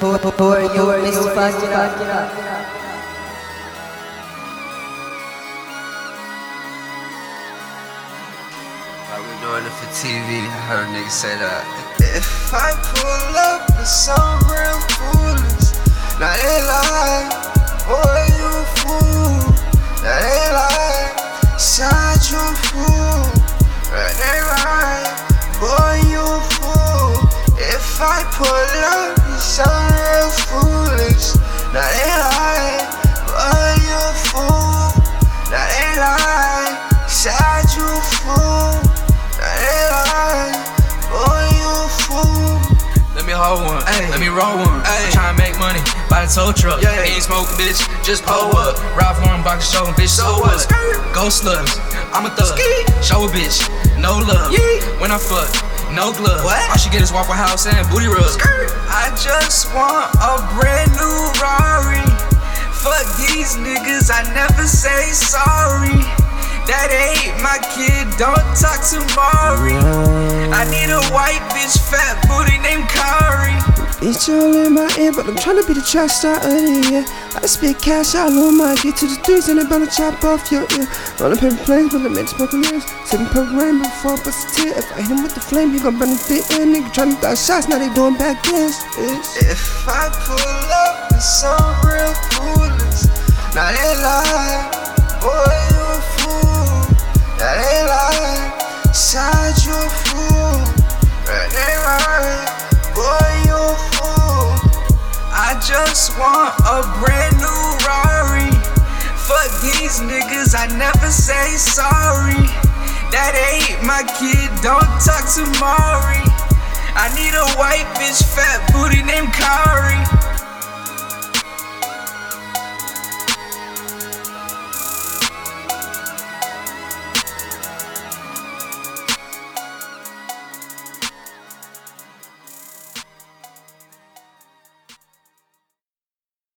Who, who, who are you, Mr. Fajira? Like we doing it for TV. I heard a nigga say that. If I pull up with some real foolish, now they lie, boy you fool. Now they lie, side you fool. Now they lie, boy you fool. If I pull up foolish, now they you a fool. Now they lie, side you a fool. Now they lie, boy you a fool. Let me hold one, let me roll one. Make money, buy the tow truck. Yeah. Ain't smoking, bitch, just pull up. Ride for him, box show, bitch, so what? Go slugs, I'm a thug. Ski. Show a bitch, no love. When I fuck, no glove. What? All she get is Waffle House and booty rub. I just want a brand new Rari. Fuck these niggas, I never say sorry. That ain't my kid, don't talk to Mari. I need a Bitch all in my ear, but I'm tryna be the track star of the year. I spit cash out on my get to the threes and I'm to chop off your ear. The paper planes, but I'm in smoking ears. Sipping purple rain before I bust a tear. If I hit him with the flame, he gon' burn the fit in. Nigga tryna throw shots, now they doing back dance. If I pull up with some real foolish, now they lie, boy you a fool. Now they lie, side you a fool. Now they lie, boy just want a brand new Rari. Fuck these niggas, I never say sorry. That ain't my kid, don't talk to Mari. I need a white bitch, fat booty named Kari.